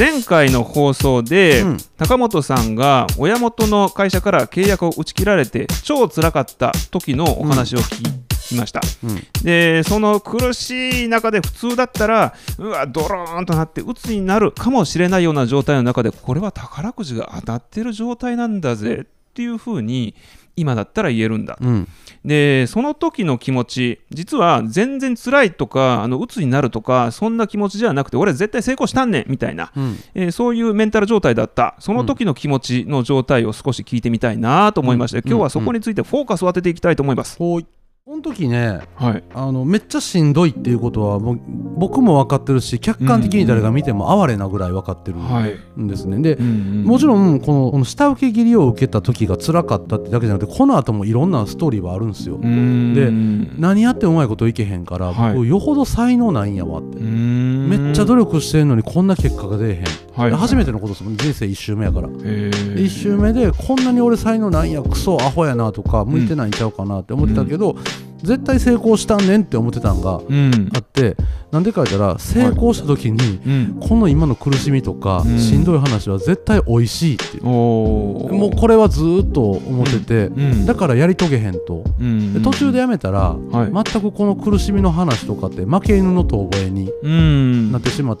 前回の放送で、うん。高本さんが親元の会社から契約を打ち切られて超辛かった時のお話を聞きました、うん。でその苦しい中で普通だったらうわドローンとなって鬱になるかもしれないような状態の中でこれは宝くじが当たってる状態なんだぜっていうふうに今だったら言えるんだ。うん。でその時の気持ち実は全然辛いとかあの鬱になるとかそんな気持ちじゃなくて俺絶対成功したんねんみたいな、うん。えーそういうメンタル状態だった。その時の気持ちの状態を少し聞いてみたいなと思いまして、うん。今日はそこについてフォーカスを当てていきたいと思います、はいこの時ねはい。あのめっちゃしんどいっていうことはもう僕も分かってるし客観的に誰が見ても哀れなぐらい分かってるはい、んですね。でうんうん。もちろんこのこの下請け切りを受けた時が辛かったってだけじゃなくてこの後もいろんなストーリーはあるんですよ。でうん。何やってもうまいこといけへんから、はい。僕よほど才能ないんやわって、めめっちゃ努力してんのにこんな結果が出えへん、はい。初めてのことですもん。人生1周目やから。へー。1周目でこんなに俺才能ないんやクソアホやなとか向いてないんちゃうかなって思ってたけど、絶対成功したんねんって思ってたんがうん。あってなんでか言ったら成功した時に、うん。この今の苦しみとか、うん。しんどい話は絶対美味しいっていう。もうこれはずーっと思ってて、うん。だからやり遂げへんと、うん。で途中でやめたら、はい。全くこの苦しみの話とかって負け犬の遠吠えにうん。なってしま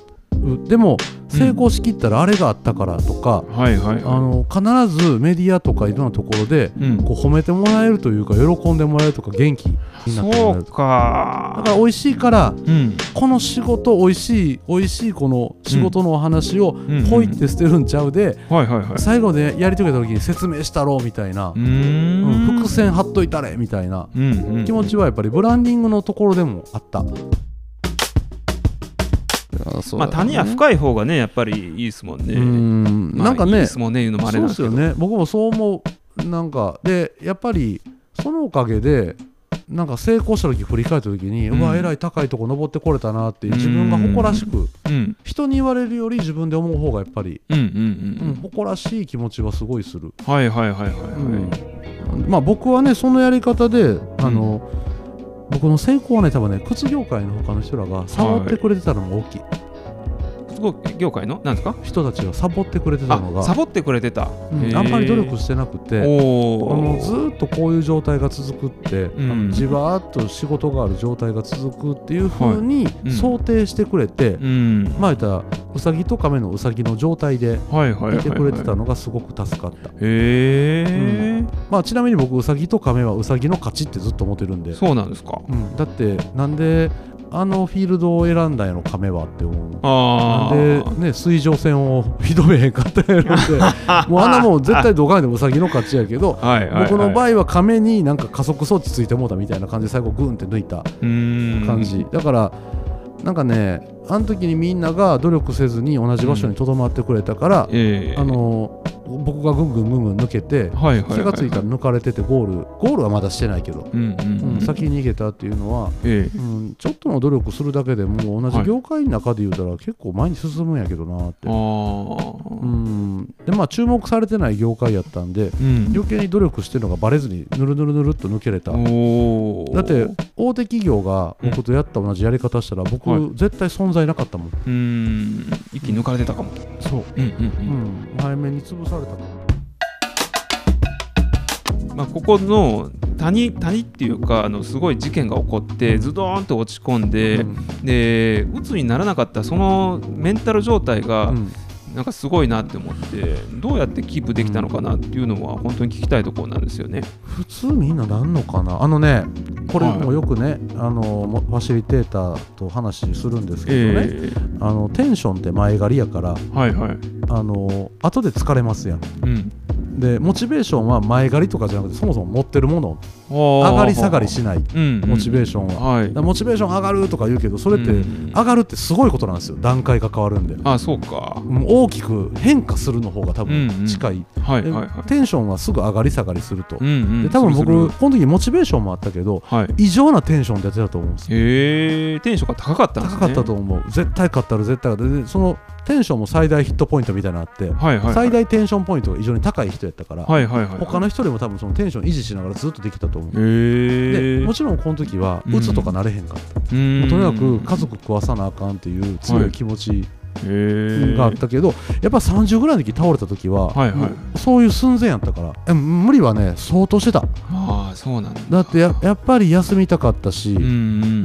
う、でも成功しきったらあれがあったからとか、はいはいはい。あの必ずメディアとかいろんなところでうん。こう褒めてもらえるというか喜んでもらえるとか元気になってもらえる。そうか。だから美味しいからうん。この仕事美味しい美味しいこの仕事のお話をん。ポイって捨てるんちゃうで、はいはいはい。最後でやり遂げた時に説明したろうみたいな。う、ーん。うん伏線貼っといたれみたいな。気持ちはやっぱりブランディングのところでもあった。まあ谷は深い方がねやっぱりいいですもんね。うん。まあなんかねいいですもんね言うのもあれそうなんですよね。僕もそう思う。なんかでやっぱりそのおかげでなんか成功した時振り返った時に、ううんわえらい高いとこ登ってこれたなっていう自分が誇らしくうん。人に言われるより自分で思う方がやっぱり、うんうんうん誇らしい気持ちはすごいする、うんはいはいはいはい。はいまあ僕はねそのやり方であの、僕の成功はね多分ね靴業界の他の人らがサボってくれてたのが大きい、すごい業界のなんですか？人たちがサボってくれてたのがあサボってくれてた。うんあんまり努力してなくてあおのおずーっとこういう状態が続くって、じわーっと仕事がある状態が続くっていうふうにうん。想定してくれて、うん。まあ言ったらうさぎと亀のうさぎの状態ではいはいはいはい。いてくれてたのがすごく助かった、へえまあちなみに僕うさぎと亀はうさぎの勝ちってずっと思ってるんで、そうなんですか。うん。だってなんであのフィールドを選んだんやろ亀はって思う。でね水上戦を挑めへんかったんやろってもうあんなもん絶対どかんでもうさぎの勝ちやけどあ はい僕の場合は亀になんか加速装置ついてもうたみたいな感じで最後グーンって抜いた感じ、だからなんかねあの時にみんなが努力せずに同じ場所にとどまってくれたから、ええ。あの僕がぐんぐんぐんぐん抜けて、はいはいはいはい。気がついたら抜かれててゴールゴールはまだしてないけど、うんうんうん。先に逃げたっていうのは、ええ。うん、ちょっとの努力するだけでも同じ業界の中で言うたら結構前に進むんやけどなって、ああうん、でまあ注目されてない業界やったんでうん。余計に努力してるのがバレずにぬるぬるぬるっと抜けれた。だって大手企業が僕とやった同じやり方したら僕、はい。絶対存在なかったもん。うーん。一気に抜かれてたかも。そう、うんうんうん、前面に潰されたまあここの谷谷っていうかあのすごい事件が起こってズドーンと落ち込んで、うん。で鬱にならなかったそのメンタル状態がうんなんかすごいなって思ってどうやってキープできたのかなっていうのは本当に聞きたいところなんですよね。普通みんななんのかな？あのねこれはいもよくね、あのもファシリテーターと話するんですけどね、えあのテンションって前借りやからえはいはい。あの後で疲れますやんうん。でモチベーションは前借りとかじゃなくてそもそも持ってるもの上上がり下がりしない。うんモチベーションは、はい。だからモチベーション上がるとか言うけどそれってうん上がるってすごいことなんですよ。段階が変わるんで。あそうか。大きく変化するの方が多分うんうん。近い、ではいはいはい。テンションはすぐ上がり下がりすると、うんうん。で多分僕この時モチベーションもあったけどはい。異常なテンションでやってたと思うんですよ。へえテンションが高かったんですね。高かったと思う。絶対勝ったら絶対勝ったでそのテンションも最大ヒットポイントみたいなのあって、はいはいはい。最大テンションポイントが異常に高い人やったから、はいはいはい。他の人でも多分そのテンション維持しながらずっとできたと思う、へえ。でもちろんこの時はうん。鬱とかなれへんかった、とにかく家族食わさなあかんっていう強い気持ちがあったけどやっぱ30ぐらいの時倒れた時は、はいはい。そういう寸前やったからえ無理はね相当してたそうなんだ。だってややっぱり休みたかったし、うんうんう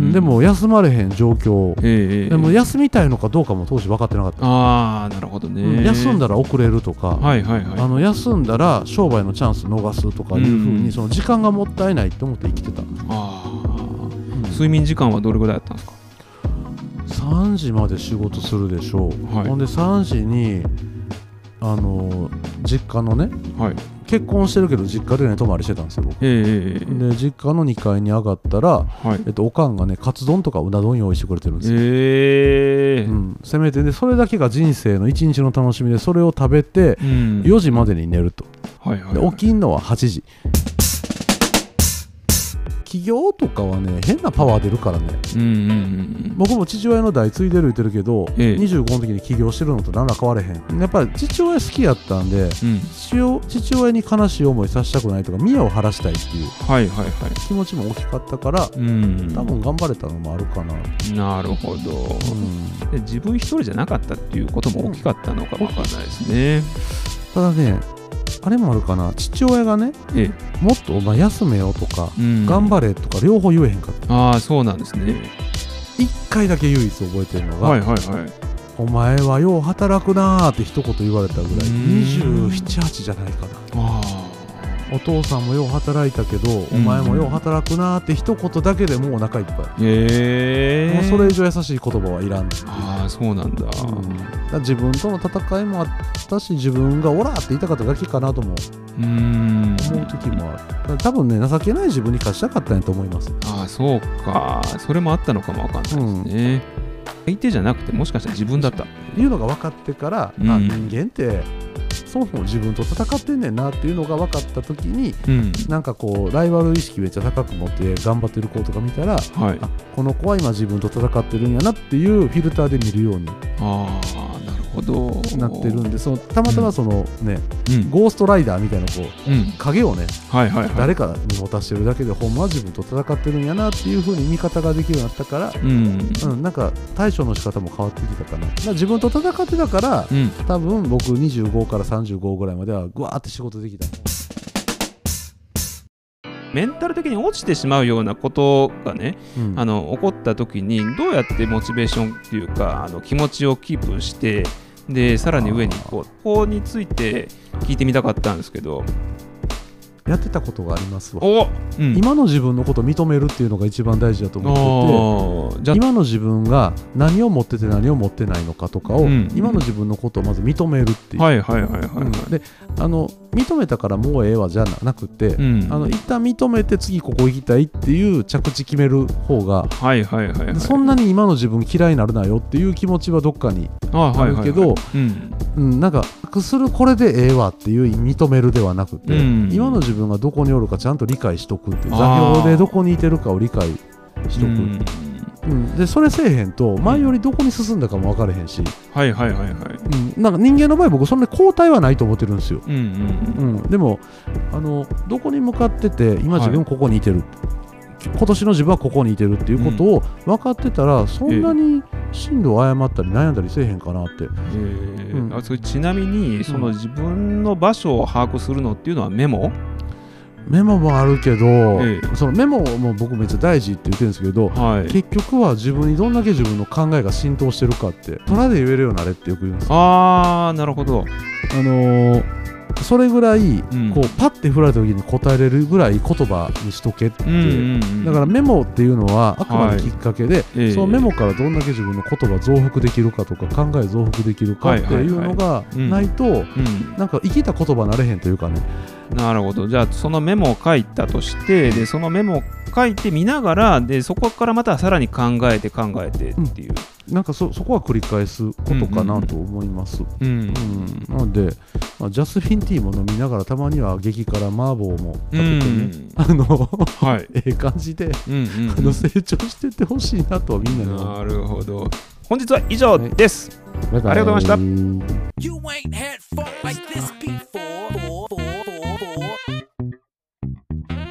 ん。でも休まれへん状況。ええでも休みたいのかどうかも当時分かってなかった、ああなるほどね、うん休んだら遅れるとか、はいはいはい。あの休んだら商売のチャンス逃すとかいうふううんにその時間がもったいないと思って生きてた、ああうん。睡眠時間はどれぐらいだったんですか？3時まで仕事するでしょう、はい。ほんで3時にあの実家のねはい。結婚してるけど実家でね泊まりしてたんですよ僕。ええええで実家の2階に上がったら、はい。えっと、おかんがねカツ丼とかうな丼用意してくれてるんですよ、ええ。うん、せめてでそれだけが人生の一日の楽しみでそれを食べてうん。4時までに寝ると。はいはいで起きんのは8時起業とかはね変なパワー出るからね。うんうんうん僕も父親の代継いでる言ってるけど、ええ。25の時に起業してるのと何ら変われへん。やっぱり父親好きやったんでうん。父親に悲しい思いさせたくないとか見栄を晴らしたいっていうはいはいはい。気持ちも大きかったからうん。多分頑張れたのもあるかな、なるほど、うん。で自分一人じゃなかったっていうことも大きかったのかもわかんないですね、ただねあれもあるかな。父親がねえもっとお前休めよとか、えうん。頑張れとか両方言えへんかった。ああそうなんですね。一回だけ唯一覚えてるのが、はいはいはい。お前はよう働くなーって一言言われたぐらい。うん。278じゃないかな。あお父さんもよう働いたけど、お前もよう働くなーって一言だけでもうお腹いっぱい、えもうそれ以上優しい言葉はいらんああそうなんだ、うん。だ自分との戦いもあったし自分がオラーって言いたかっただけかなともう。ん。思う時もある。多分ね情けない自分に勝ちたかったんやと思いますああそうか。それもあったのかもわかんないですね、相手じゃなくてもしかしたら自分だった。いうのが分かってから、うん。あ人間ってそもそも自分と戦ってんねんなっていうのが分かった時にうん。なんかこうライバル意識めっちゃ高く持って頑張ってる子とか見たらはい。あこの子は今自分と戦ってるんやなっていうフィルターで見るようにほど。なってるんでそのたまたまそのね、うん。ゴーストライダーみたいなこううん。影をねはいはいはい。誰かに持たせてるだけでほんまは自分と戦ってるんやなっていう風に見方ができるようになったから、うん。うん、なんか対処の仕方も変わってきたかな。自分と戦ってたからうん。多分僕25から35ぐらいまではぐわーって仕事できたメンタル的に落ちてしまうようなことがねうん。あの起こった時にどうやってモチベーションっていうかあの気持ちをキープしてでさらに上にこう。ここについて聞いてみたかったんですけど。やってたことがありますわ。お、うん、今の自分のことを認めるっていうのが一番大事だと思ってて。今の自分が何を持ってて何を持ってないのかとかを、うん。今の自分のことをまず認めるっていう、はいはいはいはいはい、うん。であの認めたからもうええわじゃなくて、うん。あの一旦認めて次ここ行きたいっていう着地決める方がはいはいはいはい。そんなに今の自分嫌いになるなよっていう気持ちはどっかにあるけどなんかするこれでええわっていう認めるではなくて、うん。今の自分がどこにおるかちゃんと理解しとくっていう座標でどこにいてるかを理解しとく、うん。うんでそれせえへんと前よりどこに進んだかも分かれへんし、はいはいはいはい。うん、なんか人間の場合僕そんなに交代はないと思ってるんですよ、うんうんうん、でもあのどこに向かってて今自分ここにいてる、今年の自分はここにいてるっていうことを分かってたら、そんなに進路を誤ったり悩んだりせえへんかなって。え。ーうん。あそれちなみにその自分の場所を把握するのっていうのはメモ、メモもあるけど、ええ。そのメモも僕めっちゃ大事って言ってるんですけどはい。結局は自分にどんだけ自分の考えが浸透してるかって虎で言えるようになれってよく言うんですよ。ああなるほど。あのーそれぐらい、ん。こうパッて振られた時に答えれるぐらい言葉にしとけって、うんうんうんだからメモっていうのはあくまできっかけで、ええ。そのメモからどんだけ自分の言葉増幅できるかとか考え増幅できるかっていうのがいないと、うん。なんか生きた言葉になれへんというかね。なるほど。じゃあそのメモを書いたとしてでそのメモを書いてみながらでそこからまたさらに考えて考えてっていう、なんかそそこは繰り返すことかなと思います。うんうん、なので、まあ、ジャスフィンティーも飲みながらたまには激辛麻婆も食べてね、あのはい、ええ感じで、うんうんあの成長してってほしいなとはみんなに。なるほど。本日は以上です、バイバイ。ありがとうございました